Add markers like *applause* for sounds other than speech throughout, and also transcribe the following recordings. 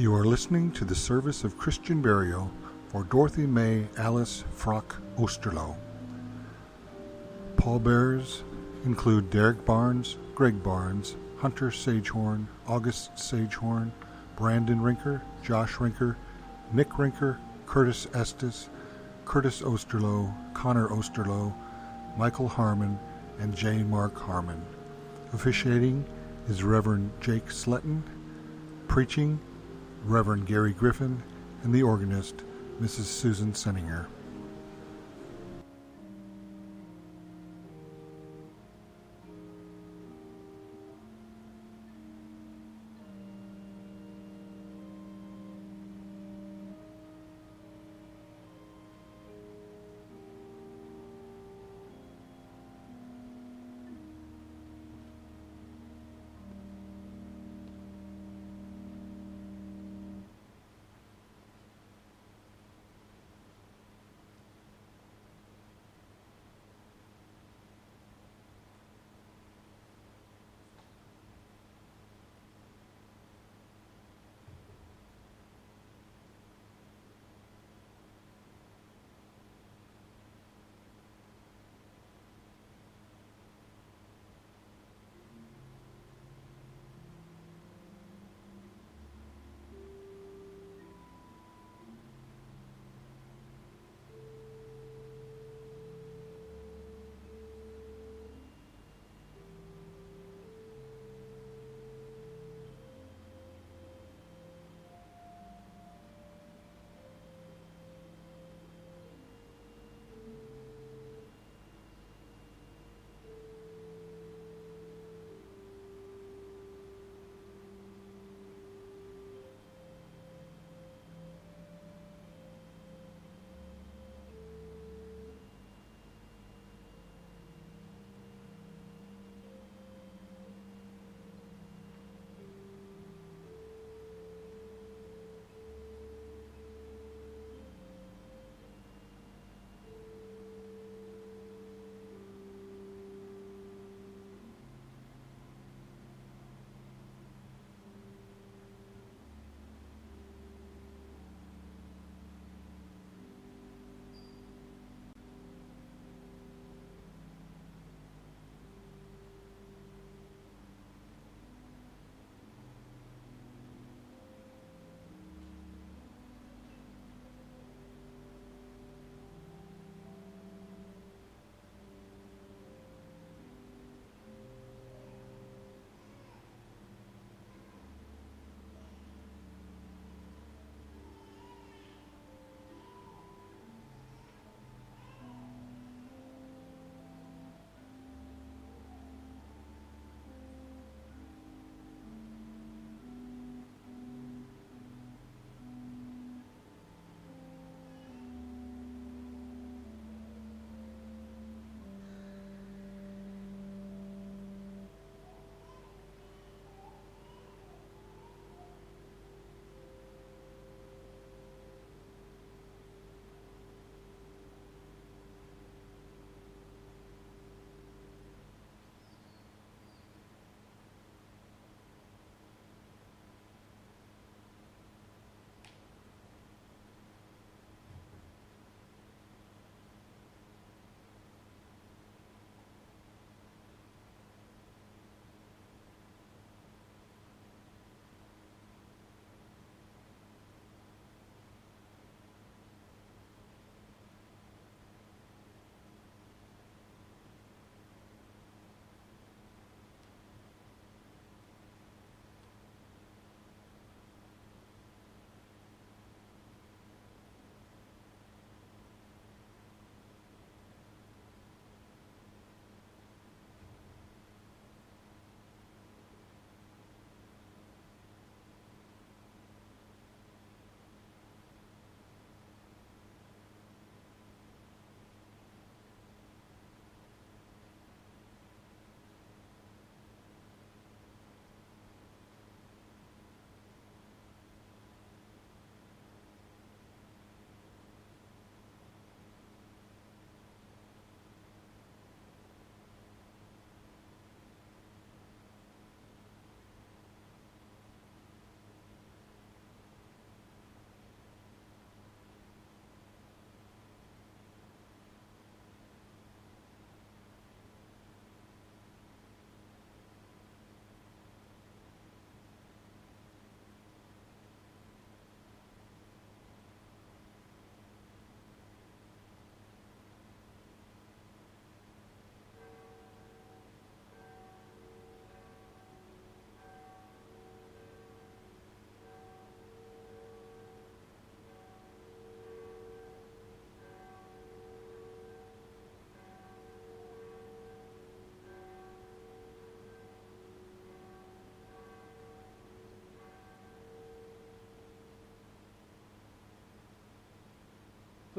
You are listening to the service of Christian burial for Dorothy Mae Alice Frock Osterloh. Pallbearers include Derek Barnes, Greg Barnes, Hunter Sagehorn, August Sagehorn, Brandon Rinker, Josh Rinker, Nick Rinker, Curtis Estes, Curtis Osterloh, Connor Osterloh, Michael Harmon, and J. Mark Harmon. Officiating is Reverend Jake Sletton. Preaching, Reverend Gary Griffin, and the organist, Mrs. Susan Senninger.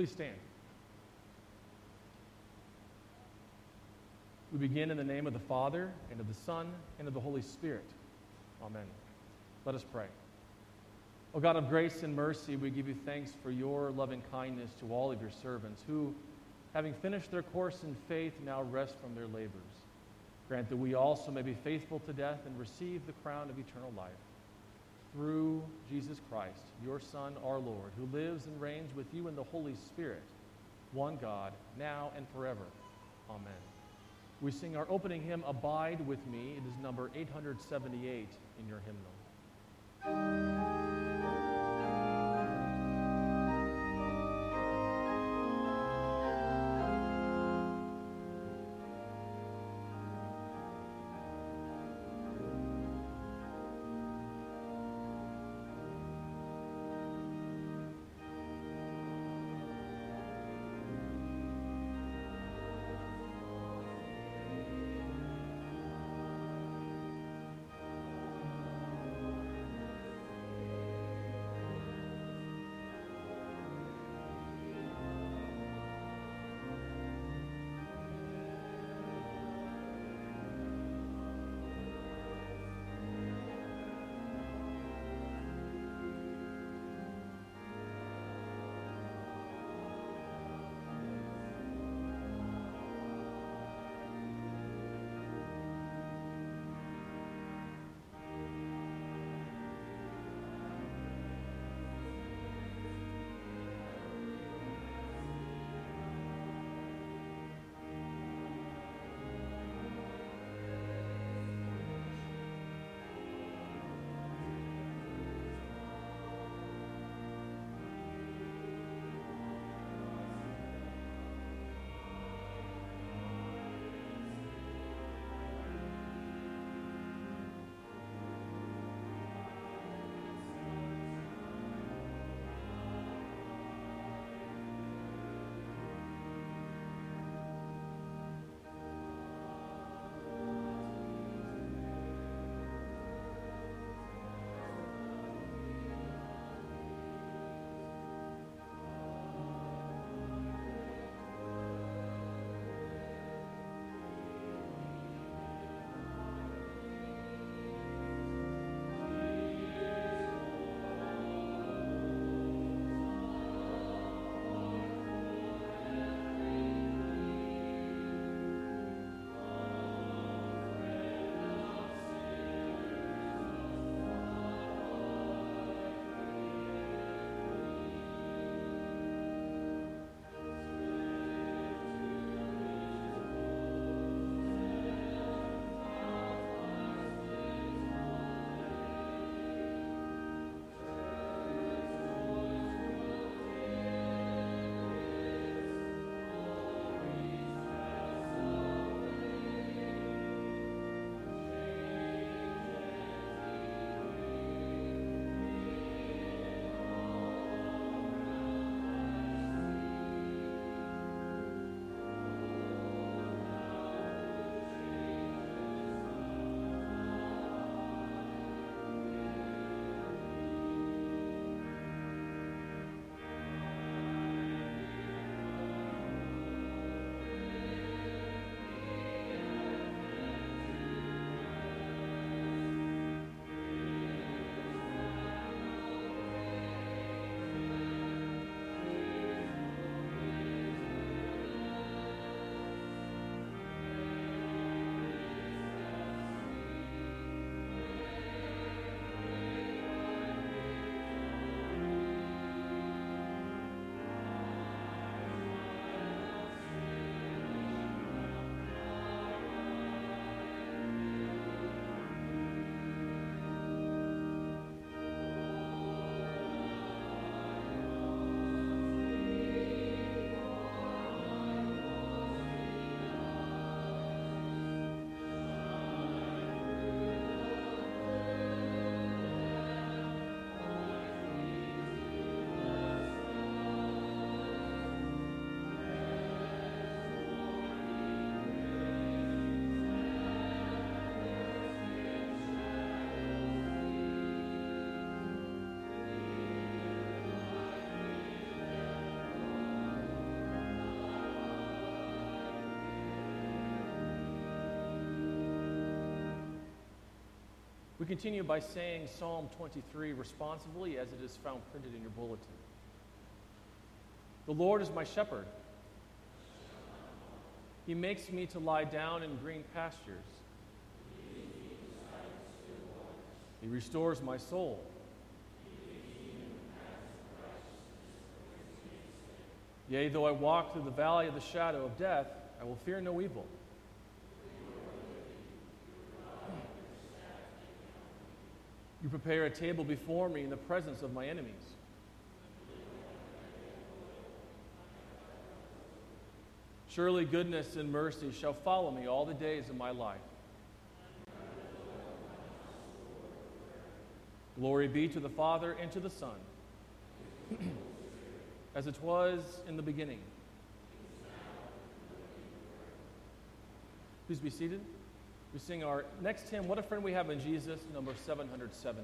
Please stand. We begin in the name of the Father, and of the Son, and of the Holy Spirit. Amen. Let us pray. O God of grace and mercy, we give you thanks for your loving kindness to all of your servants who, having finished their course in faith, now rest from their labors. Grant that we also may be faithful to death and receive the crown of eternal life through Jesus Christ, your Son, our Lord, who lives and reigns with you in the Holy Spirit, one God, now and forever. Amen. We sing our opening hymn, Abide with Me. It is number 878 in your hymnal. Continue by saying Psalm 23 responsibly as it is found printed in your bulletin. The Lord is my shepherd. He makes me to lie down in green pastures. He restores my soul. Yea, though I walk through the valley of the shadow of death, I will fear no evil. You prepare a table before me in the presence of my enemies. Surely goodness and mercy shall follow me all the days of my life. Glory be to the Father and to the Son, *clears throat* as it was in the beginning. Please be seated. We sing our next hymn, What a Friend We Have in Jesus, number 770.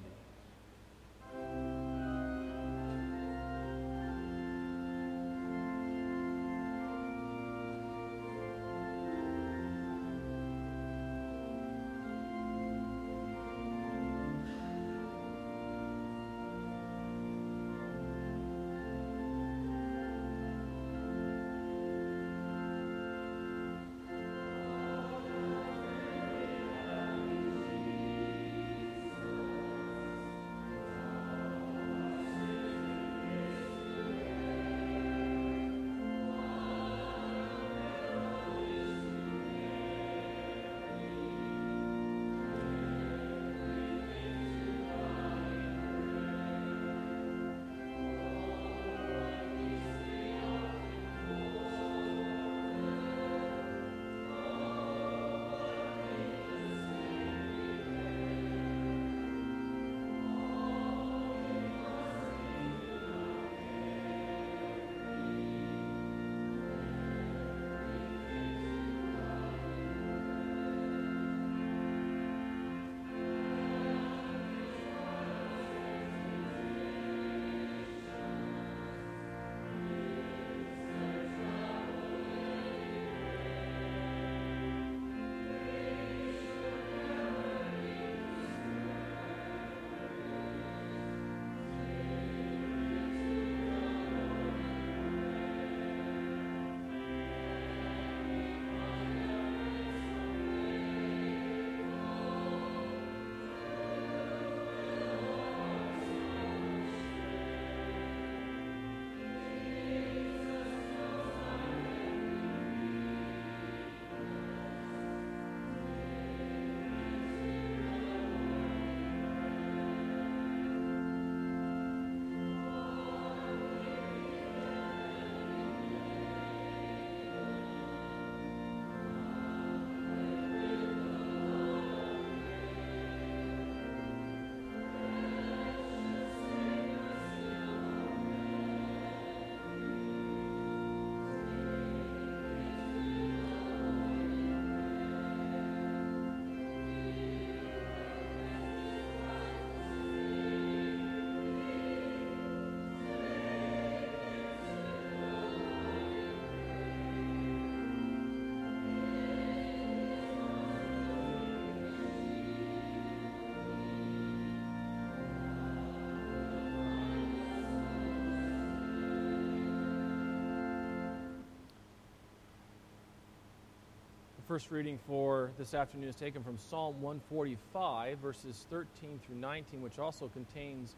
First reading for this afternoon is taken from Psalm 145, verses 13 through 19, which also contains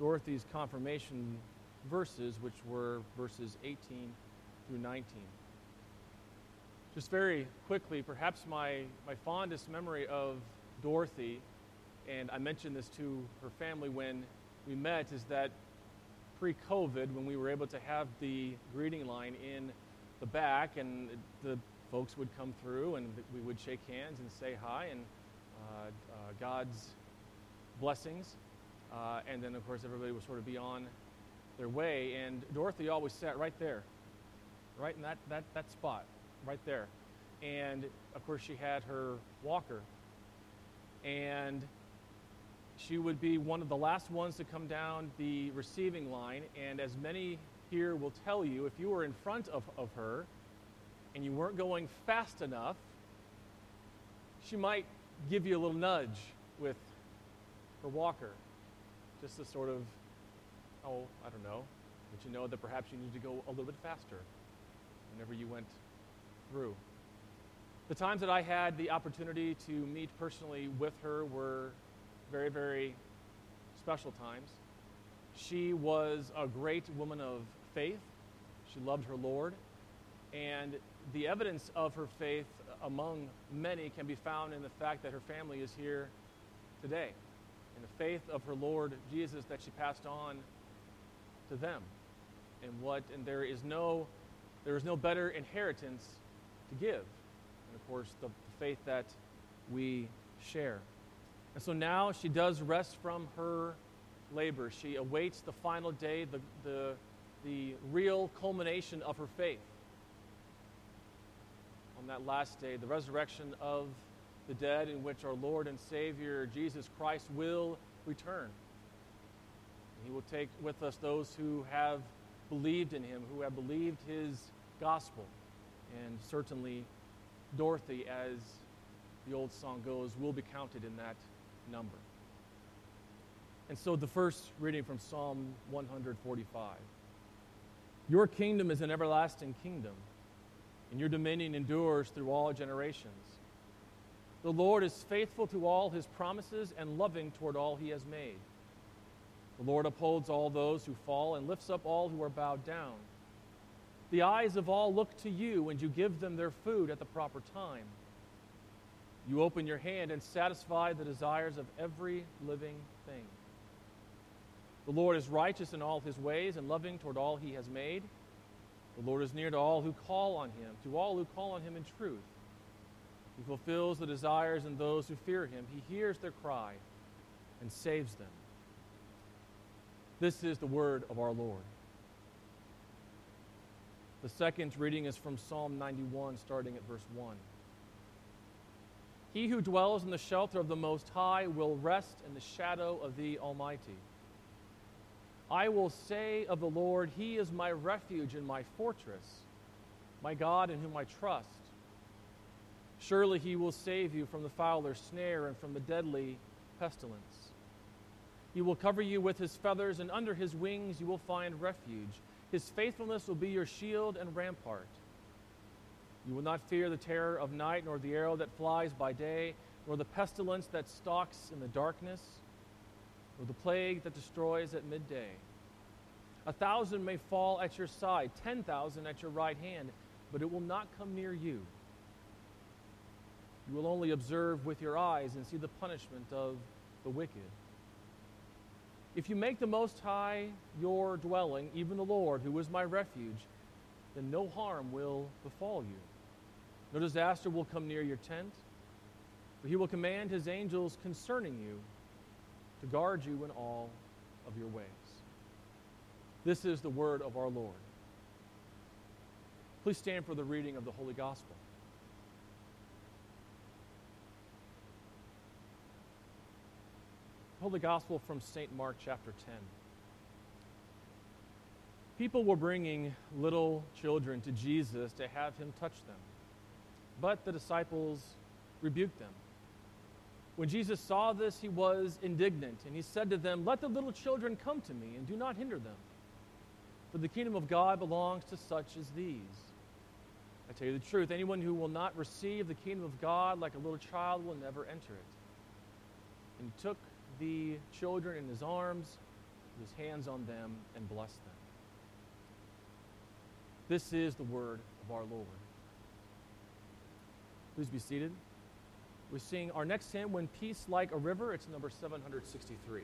Dorothy's confirmation verses, which were verses 18 through 19. Just very quickly, perhaps my, my fondest memory of Dorothy, and I mentioned this to her family when we met, is that pre COVID, when we were able to have the greeting line in the back and the folks would come through and we would shake hands and say hi and uh, uh, God's blessings. Uh, and then, of course, everybody would sort of be on their way. And Dorothy always sat right there, right in that, that, that spot, right there. And, of course, she had her walker. And she would be one of the last ones to come down the receiving line. And as many here will tell you, if you were in front of, of her, and you weren't going fast enough, she might give you a little nudge with her walker, just to sort of, oh, I don't know, let you know that perhaps you need to go a little bit faster whenever you went through. The times that I had the opportunity to meet personally with her were very, very special times. She was a great woman of faith. She loved her Lord. And the evidence of her faith among many can be found in the fact that her family is here today, in the faith of her Lord Jesus that she passed on to them. And what and there is no there is no better inheritance to give. And of course the, the faith that we share. And so now she does rest from her labor. She awaits the final day, the, the, the real culmination of her faith. On that last day, the resurrection of the dead, in which our Lord and Savior Jesus Christ will return. He will take with us those who have believed in him, who have believed his gospel. And certainly, Dorothy, as the old song goes, will be counted in that number. And so the first reading from Psalm 145 Your kingdom is an everlasting kingdom, and your dominion endures through all generations. The Lord is faithful to all his promises and loving toward all he has made. The Lord upholds all those who fall and lifts up all who are bowed down. The eyes of all look to you, and you give them their food at the proper time. You open your hand and satisfy the desires of every living thing. The Lord is righteous in all his ways and loving toward all he has made. The Lord is near to all who call on him, to all who call on him in truth. He fulfills the desires in those who fear him. He hears their cry and saves them. This is the word of our Lord. The second reading is from Psalm 91, starting at verse 1. He who dwells in the shelter of the Most High will rest in the shadow of the Almighty. I will say of the Lord, He is my refuge and my fortress, my God in whom I trust. Surely He will save you from the fowler's snare and from the deadly pestilence. He will cover you with His feathers, and under His wings you will find refuge. His faithfulness will be your shield and rampart. You will not fear the terror of night, nor the arrow that flies by day, nor the pestilence that stalks in the darkness, nor the plague that destroys at midday. A thousand may fall at your side, ten thousand at your right hand, but it will not come near you. You will only observe with your eyes and see the punishment of the wicked. If you make the Most High your dwelling, even the Lord, who is my refuge, then no harm will befall you. No disaster will come near your tent, but he will command his angels concerning you to guard you in all of your ways. This is the word of our Lord. Please stand for the reading of the Holy Gospel. Holy Gospel from St. Mark chapter 10. People were bringing little children to Jesus to have him touch them, but the disciples rebuked them. When Jesus saw this, he was indignant, and he said to them, Let the little children come to me, and do not hinder them, for the kingdom of God belongs to such as these. I tell you the truth, anyone who will not receive the kingdom of God like a little child will never enter it. And he took the children in his arms, with his hands on them, and blessed them. This is the word of our Lord. Please be seated. We sing our next hymn, When Peace Like a River. It's number 763.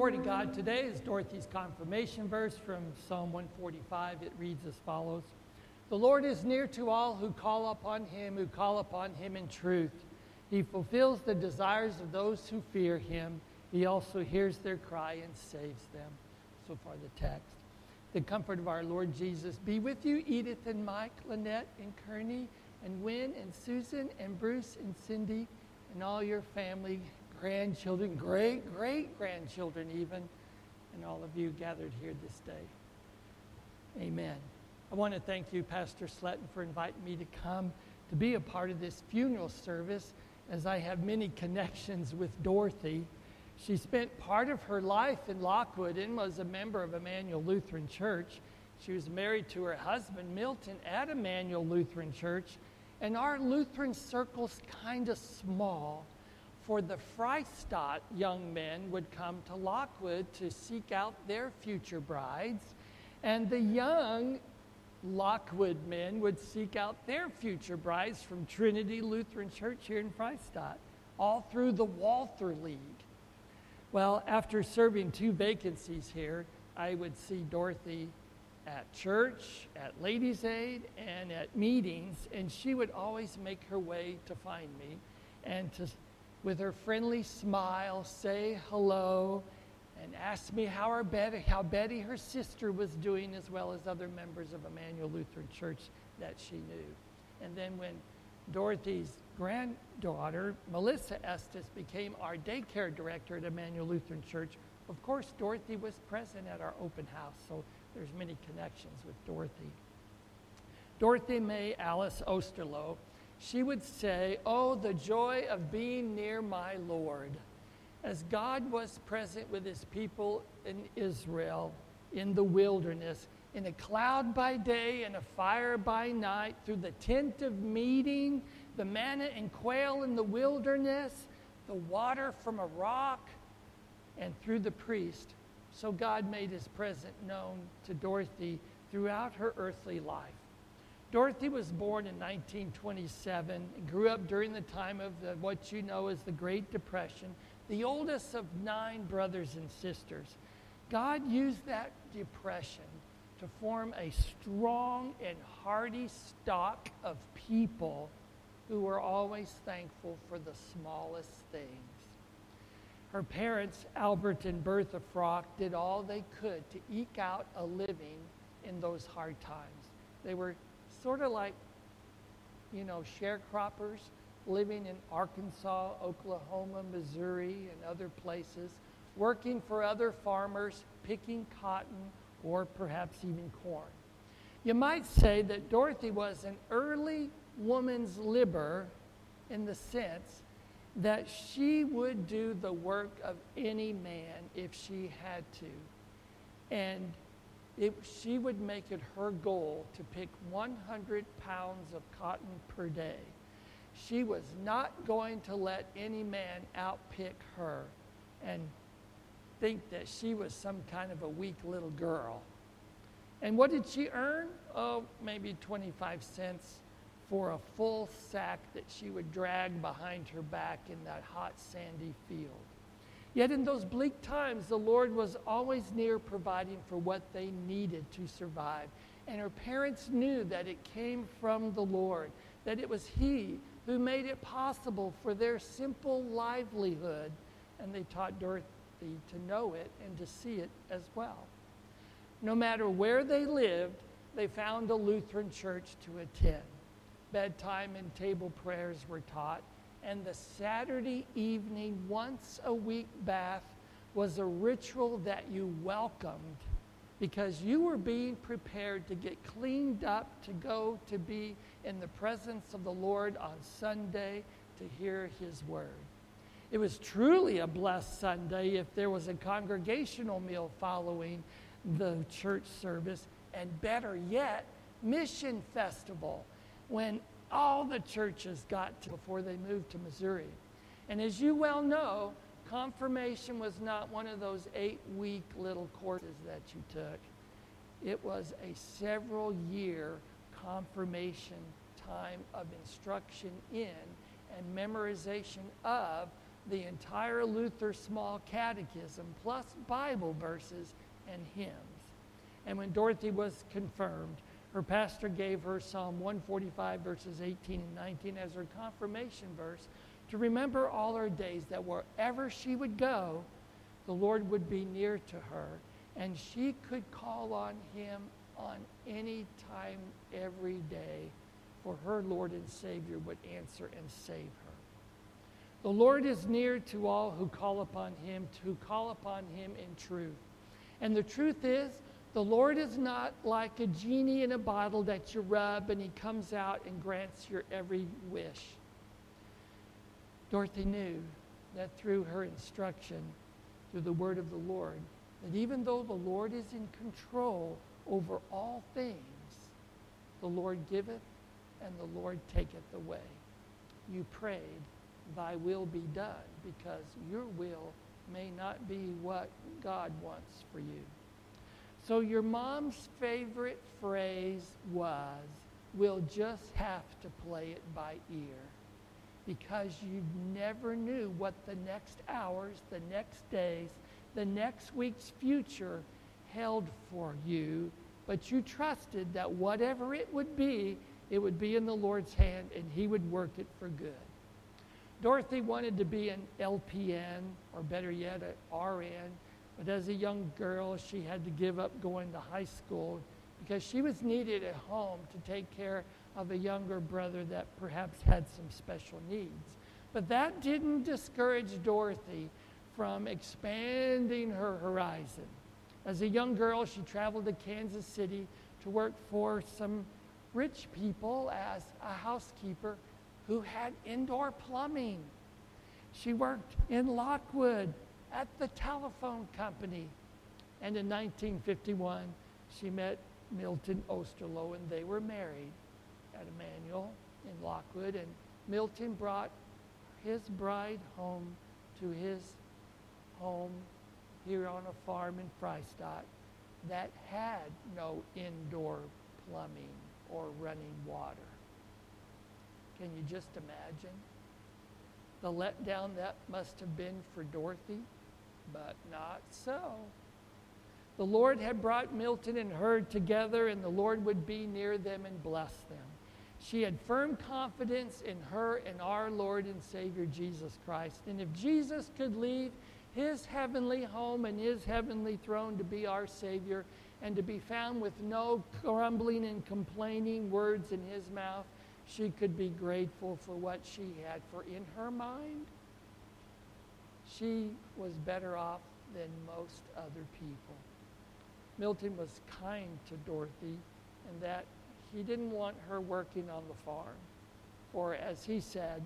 Glory to God. Today is Dorothy's confirmation verse from Psalm 145. It reads as follows The Lord is near to all who call upon him, who call upon him in truth. He fulfills the desires of those who fear him. He also hears their cry and saves them. So far, the text. The comfort of our Lord Jesus be with you, Edith and Mike, Lynette and Kearney, and Wynn and Susan and Bruce and Cindy, and all your family, grandchildren, great great grandchildren, even, and all of you gathered here this day. Amen. I want to thank you, Pastor Sletton, for inviting me to come to be a part of this funeral service as I have many connections with Dorothy. She spent part of her life in Lockwood and was a member of Emmanuel Lutheran Church. She was married to her husband, Milton, at Emmanuel Lutheran Church. And our Lutheran circle's kind of small. For the Freistadt young men would come to Lockwood to seek out their future brides, and the young Lockwood men would seek out their future brides from Trinity Lutheran Church here in Freistadt, all through the Walther League. Well, after serving two vacancies here, I would see Dorothy at church, at Ladies' Aid, and at meetings, and she would always make her way to find me and to, with her friendly smile, say hello and ask me how, our Betty, how Betty, her sister, was doing, as well as other members of Emmanuel Lutheran Church that she knew. And then when Dorothy's granddaughter, Melissa Estes, became our daycare director at Emmanuel Lutheran Church, of course, Dorothy was present at our open house, so there's many connections with Dorothy. Dorothy Mae Alice Osterloh, she would say, Oh, the joy of being near my Lord as God was present with his people in Israel in the wilderness, in a cloud by day and a fire by night, through the tent of meeting, the manna and quail in the wilderness, the water from a rock, and through the priest. So God made his presence known to Dorothy throughout her earthly life. Dorothy was born in 1927 and grew up during the time of the, what you know as the Great Depression the oldest of nine brothers and sisters. God used that depression to form a strong and hardy stock of people who were always thankful for the smallest things. Her parents, Albert and Bertha Frock, did all they could to eke out a living in those hard times. They were sort of like, you know, sharecroppers living in Arkansas, Oklahoma, Missouri, and other places, working for other farmers, picking cotton, or perhaps even corn. You might say that Dorothy was an early woman's liber in the sense that she would do the work of any man if she had to. And it, she would make it her goal to pick 100 pounds of cotton per day. She was not going to let any man outpick her and think that she was some kind of a weak little girl. And what did she earn? Oh, maybe 25 cents for a full sack that she would drag behind her back in that hot, sandy field. Yet in those bleak times, the Lord was always near providing for what they needed to survive. And her parents knew that it came from the Lord, that it was He who made it possible for their simple livelihood. And they taught Dorothy to know it and to see it as well. No matter where they lived, they found a Lutheran church to attend. Bedtime and table prayers were taught, and the Saturday evening, once a week bath was a ritual that you welcomed because you were being prepared to get cleaned up to go to be in the presence of the Lord on Sunday to hear his word. It was truly a blessed Sunday if there was a congregational meal following the church service, and better yet, mission festival when all the churches got to before they moved to Missouri. And as you well know, Confirmation was not one of those eight week little courses that you took. It was a several year confirmation time of instruction in and memorization of the entire Luther Small Catechism, plus Bible verses and hymns. And when Dorothy was confirmed, her pastor gave her Psalm 145, verses 18 and 19, as her confirmation verse to remember all her days that wherever she would go, the Lord would be near to her, and she could call on Him on any time, every day, for her Lord and Savior would answer and save her. The Lord is near to all who call upon Him, to call upon Him in truth. And the truth is, the Lord is not like a genie in a bottle that you rub and he comes out and grants your every wish. Dorothy knew that through her instruction, through the word of the Lord, that even though the Lord is in control over all things, the Lord giveth and the Lord taketh away. You prayed, Thy will be done, because your will may not be what God wants for you. So your mom's favorite phrase was, we'll just have to play it by ear because you never knew what the next hours, the next days, the next week's future held for you, but you trusted that whatever it would be, it would be in the Lord's hand and He would work it for good. Dorothy wanted to be an LPN, or better yet, an RN but as a young girl, she had to give up going to high school because she was needed at home to take care of a younger brother that perhaps had some special needs. But that didn't discourage Dorothy from expanding her horizon. As a young girl, she traveled to Kansas City to work for some rich people as a housekeeper who had indoor plumbing. She worked in Lockwood at the telephone company. And in 1951, she met Milton Osterloh, and they were married at Emmanuel in Lockwood. And Milton brought his bride home to his home here on a farm in Freistadt that had no indoor plumbing or running water. Can you just imagine the letdown that must have been for Dorothy? But not so. The Lord had brought Milton and her together, and the Lord would be near them and bless them. She had firm confidence in her and our Lord and Savior Jesus Christ. And if Jesus could leave his heavenly home and his heavenly throne to be our Savior and to be found with no grumbling and complaining words in his mouth, she could be grateful for what she had. For in her mind, she was better off than most other people. Milton was kind to Dorothy in that he didn't want her working on the farm. For as he said,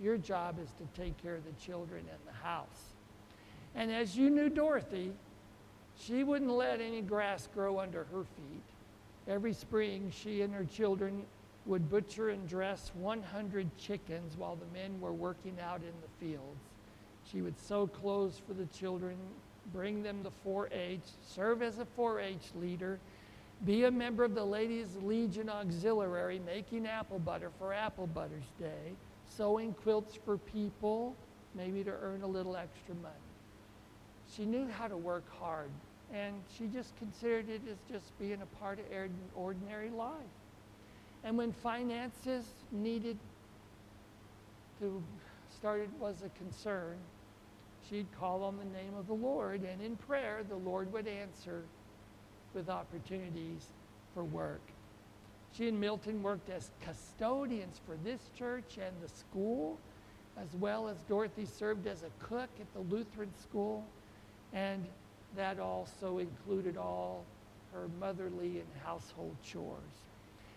your job is to take care of the children and the house. And as you knew Dorothy, she wouldn't let any grass grow under her feet. Every spring, she and her children would butcher and dress 100 chickens while the men were working out in the fields. She would sew clothes for the children, bring them to 4 H, serve as a 4 H leader, be a member of the Ladies Legion Auxiliary, making apple butter for Apple Butters Day, sewing quilts for people, maybe to earn a little extra money. She knew how to work hard, and she just considered it as just being a part of ordinary life. And when finances needed to started was a concern, she'd call on the name of the Lord, and in prayer, the Lord would answer with opportunities for work. She and Milton worked as custodians for this church and the school, as well as Dorothy served as a cook at the Lutheran school, and that also included all her motherly and household chores.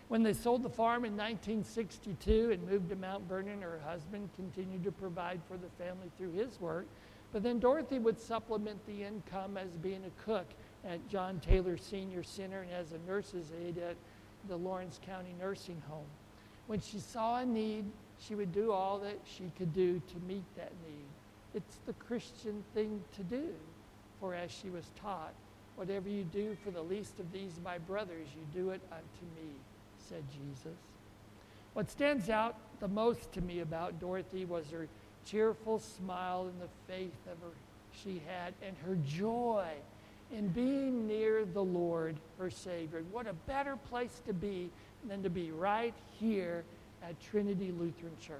When they sold the farm in 1962 and moved to Mount Vernon, her husband continued to provide for the family through his work. But then Dorothy would supplement the income as being a cook at John Taylor Senior Center and as a nurse's aide at the Lawrence County Nursing Home. When she saw a need, she would do all that she could do to meet that need. It's the Christian thing to do, for as she was taught, whatever you do for the least of these my brothers, you do it unto me, said Jesus. What stands out the most to me about Dorothy was her cheerful smile in the faith of her she had and her joy in being near the Lord, her Savior. What a better place to be than to be right here at Trinity Lutheran Church.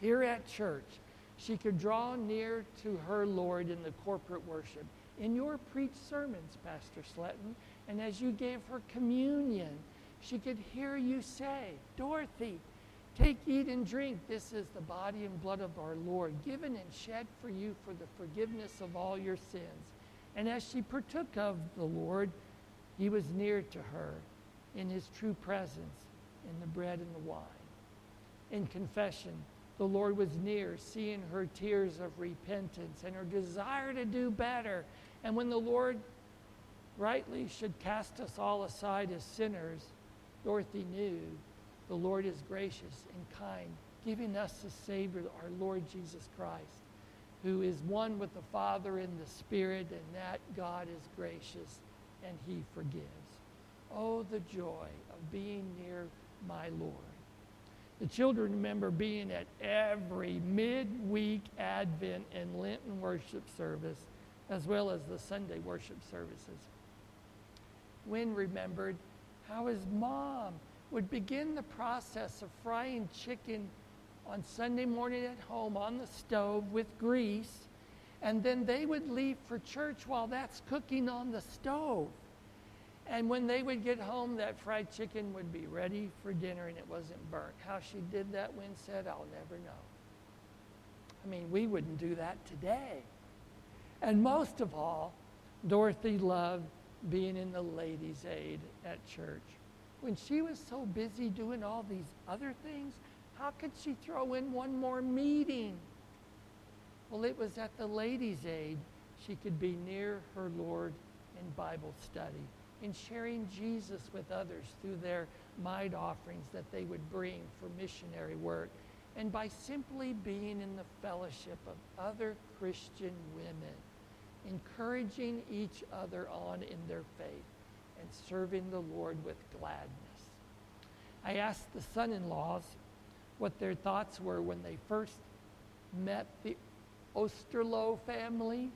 Here at church, she could draw near to her Lord in the corporate worship. In your preached sermons, Pastor Sletton, and as you gave her communion, she could hear you say, Dorothy, take, eat, and drink. This is the body and blood of our Lord, given and shed for you for the forgiveness of all your sins. And as she partook of the Lord, he was near to her in his true presence in the bread and the wine. In confession, the Lord was near, seeing her tears of repentance and her desire to do better. And when the Lord rightly should cast us all aside as sinners, Dorothy knew the Lord is gracious and kind, giving us a Savior, our Lord Jesus Christ, who is one with the Father in the Spirit, and that God is gracious and He forgives. Oh, the joy of being near my Lord. The children remember being at every midweek Advent and Lenten worship service, as well as the Sunday worship services. Wynn remembered how his mom would begin the process of frying chicken on Sunday morning at home on the stove with grease, and then they would leave for church while that's cooking on the stove. And when they would get home, that fried chicken would be ready for dinner and it wasn't burnt. How she did that, Wynn said, I'll never know. I mean, we wouldn't do that today. And most of all, Dorothy loved being in the ladies' aid at church. When she was so busy doing all these other things, how could she throw in one more meeting? Well, it was at the ladies' aid she could be near her Lord in Bible study in sharing Jesus with others through their mite offerings that they would bring for missionary work, and by simply being in the fellowship of other Christian women, encouraging each other on in their faith and serving the Lord with gladness. I asked the son in laws what their thoughts were when they first met the Osterloh family.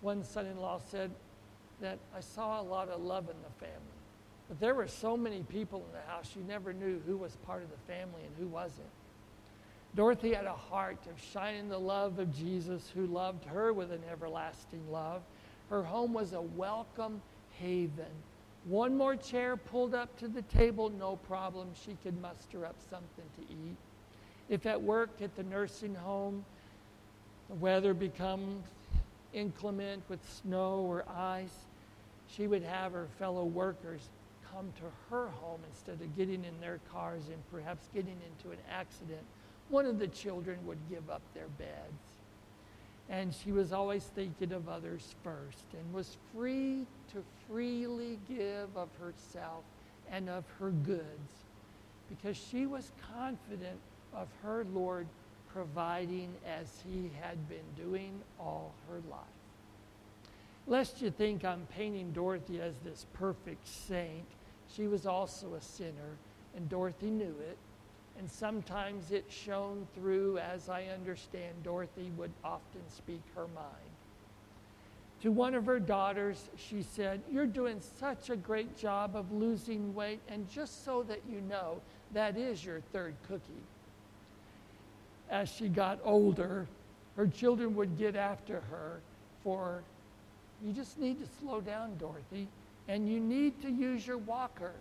One son in law said, that I saw a lot of love in the family. But there were so many people in the house, you never knew who was part of the family and who wasn't. Dorothy had a heart of shining the love of Jesus, who loved her with an everlasting love. Her home was a welcome haven. One more chair pulled up to the table, no problem. She could muster up something to eat. If at work at the nursing home, the weather becomes inclement with snow or ice, she would have her fellow workers come to her home instead of getting in their cars and perhaps getting into an accident. One of the children would give up their beds. And she was always thinking of others first and was free to freely give of herself and of her goods because she was confident of her Lord providing as he had been doing all her life. Lest you think I'm painting Dorothy as this perfect saint, she was also a sinner, and Dorothy knew it. And sometimes it shone through, as I understand, Dorothy would often speak her mind. To one of her daughters, she said, You're doing such a great job of losing weight, and just so that you know, that is your third cookie. As she got older, her children would get after her for you just need to slow down, Dorothy, and you need to use your walker.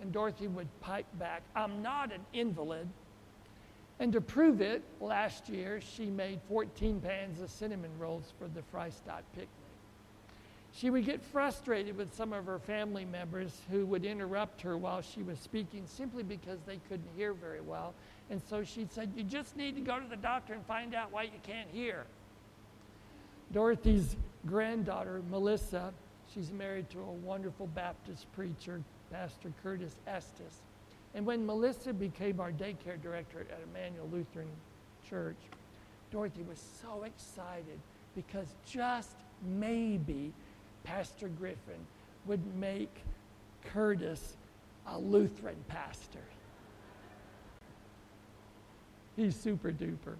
And Dorothy would pipe back, I'm not an invalid. And to prove it, last year she made 14 pans of cinnamon rolls for the Freistadt picnic. She would get frustrated with some of her family members who would interrupt her while she was speaking simply because they couldn't hear very well. And so she said, You just need to go to the doctor and find out why you can't hear. Dorothy's granddaughter, Melissa, she's married to a wonderful Baptist preacher, Pastor Curtis Estes. And when Melissa became our daycare director at Emmanuel Lutheran Church, Dorothy was so excited because just maybe Pastor Griffin would make Curtis a Lutheran pastor. He's super duper.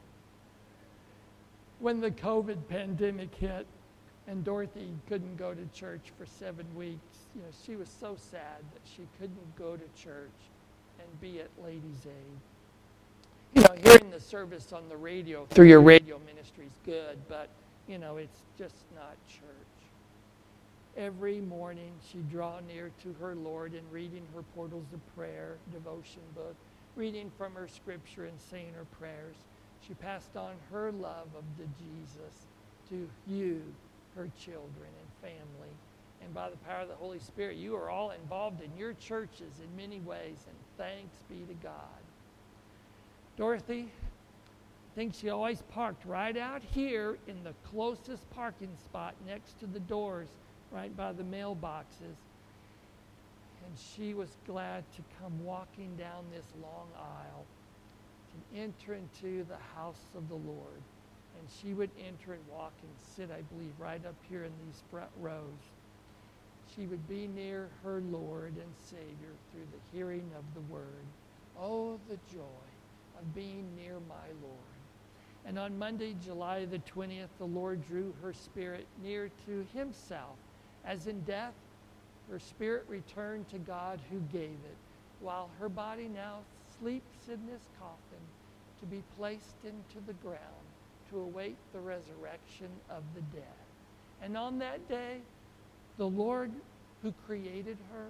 when the COVID pandemic hit and Dorothy couldn't go to church for seven weeks, you know, she was so sad that she couldn't go to church and be at Ladies' Aid. You know, hearing the service on the radio through your radio ministry is good, but, you know, it's just not church. Every morning she'd draw near to her Lord in reading her portals of prayer, devotion book, reading from her scripture and saying her prayers. She passed on her love of the Jesus to you, her children and family. And by the power of the Holy Spirit, you are all involved in your churches in many ways, and thanks be to God. Dorothy, I think she always parked right out here in the closest parking spot next to the doors, right by the mailboxes. And she was glad to come walking down this long aisle to enter into the house of the Lord. And she would enter and walk and sit, I believe, right up here in these front rows. She would be near her Lord and Savior through the hearing of the word. Oh, the joy of being near my Lord. And on Monday, July the 20th, the Lord drew her spirit near to himself. As in death, her spirit returned to God who gave it, while her body now sleeps in this coffin to be placed into the ground to await the resurrection of the dead. And on that day, the Lord who created her,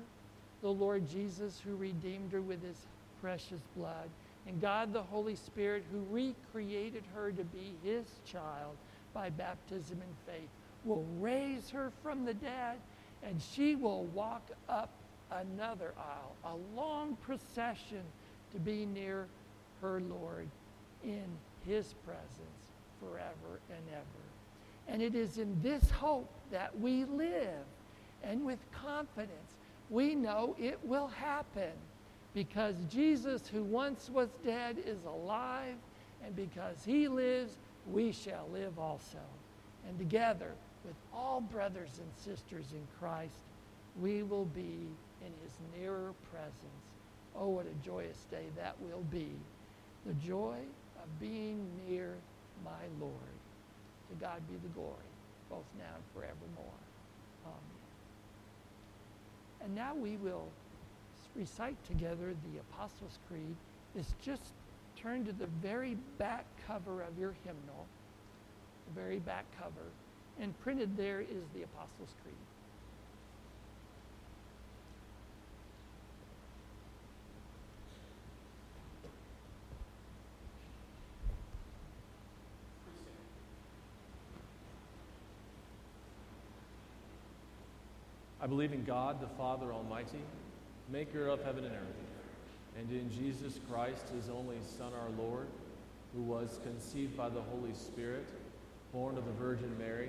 the Lord Jesus who redeemed her with his precious blood, and God the Holy Spirit who recreated her to be his child by baptism and faith will raise her from the dead and she will walk up another aisle, a long procession to be near her Lord in his presence forever and ever. And it is in this hope that we live. And with confidence, we know it will happen because Jesus, who once was dead, is alive. And because he lives, we shall live also. And together, with all brothers and sisters in Christ, we will be in his nearer presence. Oh, what a joyous day that will be. The joy of being near my Lord. To God be the glory, both now and forevermore. Amen. And now we will recite together the Apostles' Creed. It's just turn to the very back cover of your hymnal, the very back cover, and printed there is the Apostles' Creed. I believe in God, the Father Almighty, maker of heaven and earth, and in Jesus Christ, his only Son, our Lord, who was conceived by the Holy Spirit, born of the Virgin Mary,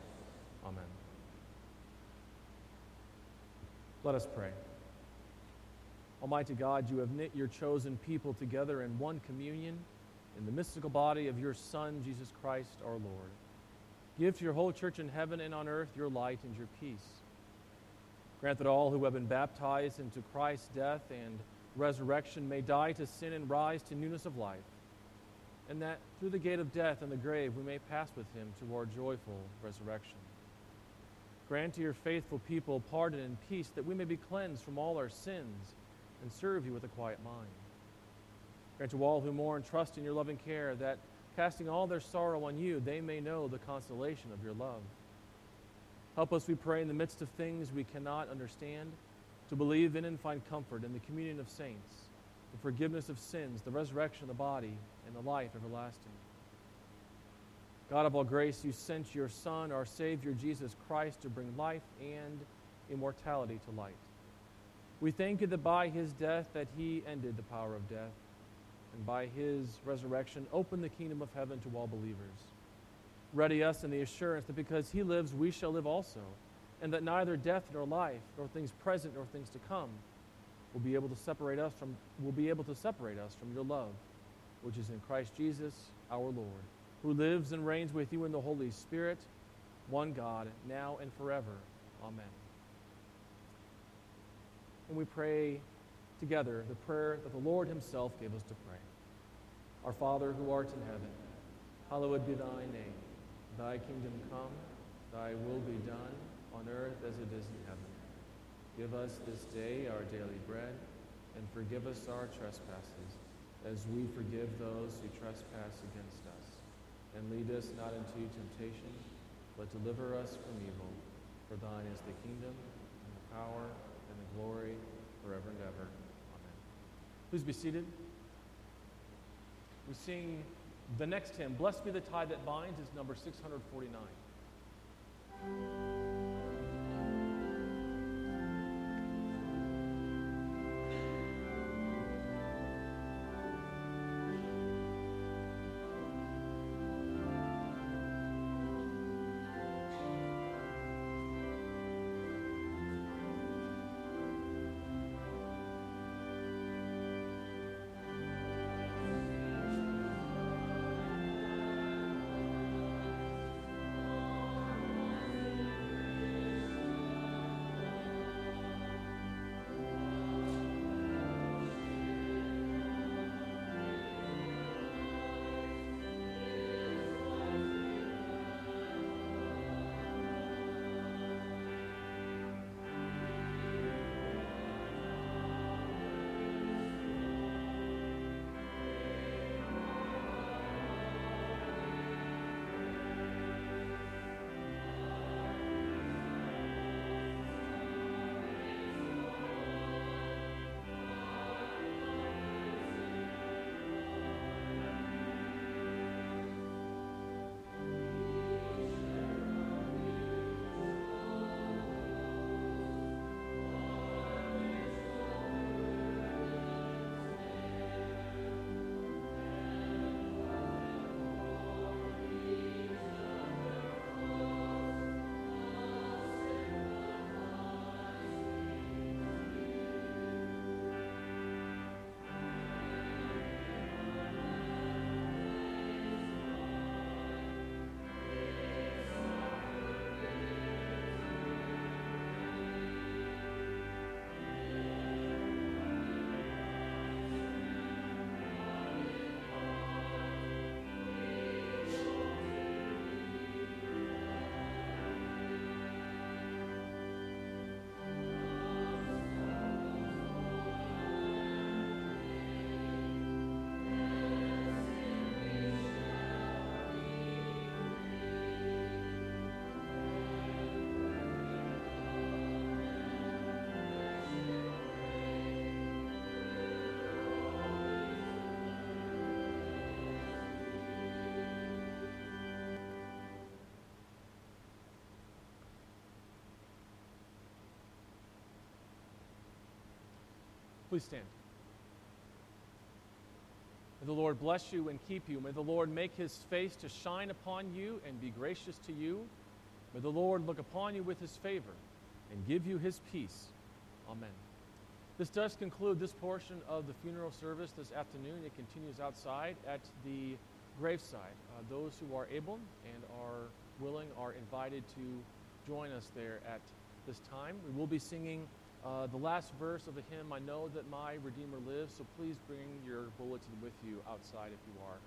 Amen. Let us pray. Almighty God, you have knit your chosen people together in one communion in the mystical body of your Son, Jesus Christ our Lord. Give to your whole church in heaven and on earth your light and your peace. Grant that all who have been baptized into Christ's death and resurrection may die to sin and rise to newness of life, and that through the gate of death and the grave we may pass with him to our joyful resurrection. Grant to your faithful people pardon and peace that we may be cleansed from all our sins and serve you with a quiet mind. Grant to all who mourn trust in your loving care that casting all their sorrow on you, they may know the consolation of your love. Help us, we pray, in the midst of things we cannot understand, to believe in and find comfort in the communion of saints, the forgiveness of sins, the resurrection of the body, and the life everlasting. God of all grace, you sent your Son, our Savior, Jesus Christ, to bring life and immortality to light. We thank you that by his death that he ended the power of death and by his resurrection opened the kingdom of heaven to all believers. Ready us in the assurance that because he lives, we shall live also, and that neither death nor life, nor things present nor things to come, will be able to separate us from will be able to separate us from your love, which is in Christ Jesus our Lord, who lives and reigns with you in the Holy Spirit, one God, now and forever. Amen. And we pray together the prayer that the Lord Himself gave us to pray. Our Father who art in heaven, hallowed be thy name. Thy kingdom come, thy will be done on earth as it is in heaven. Give us this day our daily bread, and forgive us our trespasses, as we forgive those who trespass against us. And lead us not into temptation, but deliver us from evil. For thine is the kingdom, and the power, and the glory, forever and ever. Amen. Please be seated. We sing the next hymn, Blessed be the tie that binds, is number 649. Please stand. May the Lord bless you and keep you. May the Lord make his face to shine upon you and be gracious to you. May the Lord look upon you with his favor and give you his peace. Amen. This does conclude this portion of the funeral service this afternoon. It continues outside at the graveside. Uh, those who are able and are willing are invited to join us there at this time. We will be singing uh, the last verse of the hymn, I know that my Redeemer lives, so please bring your bulletin with you outside if you are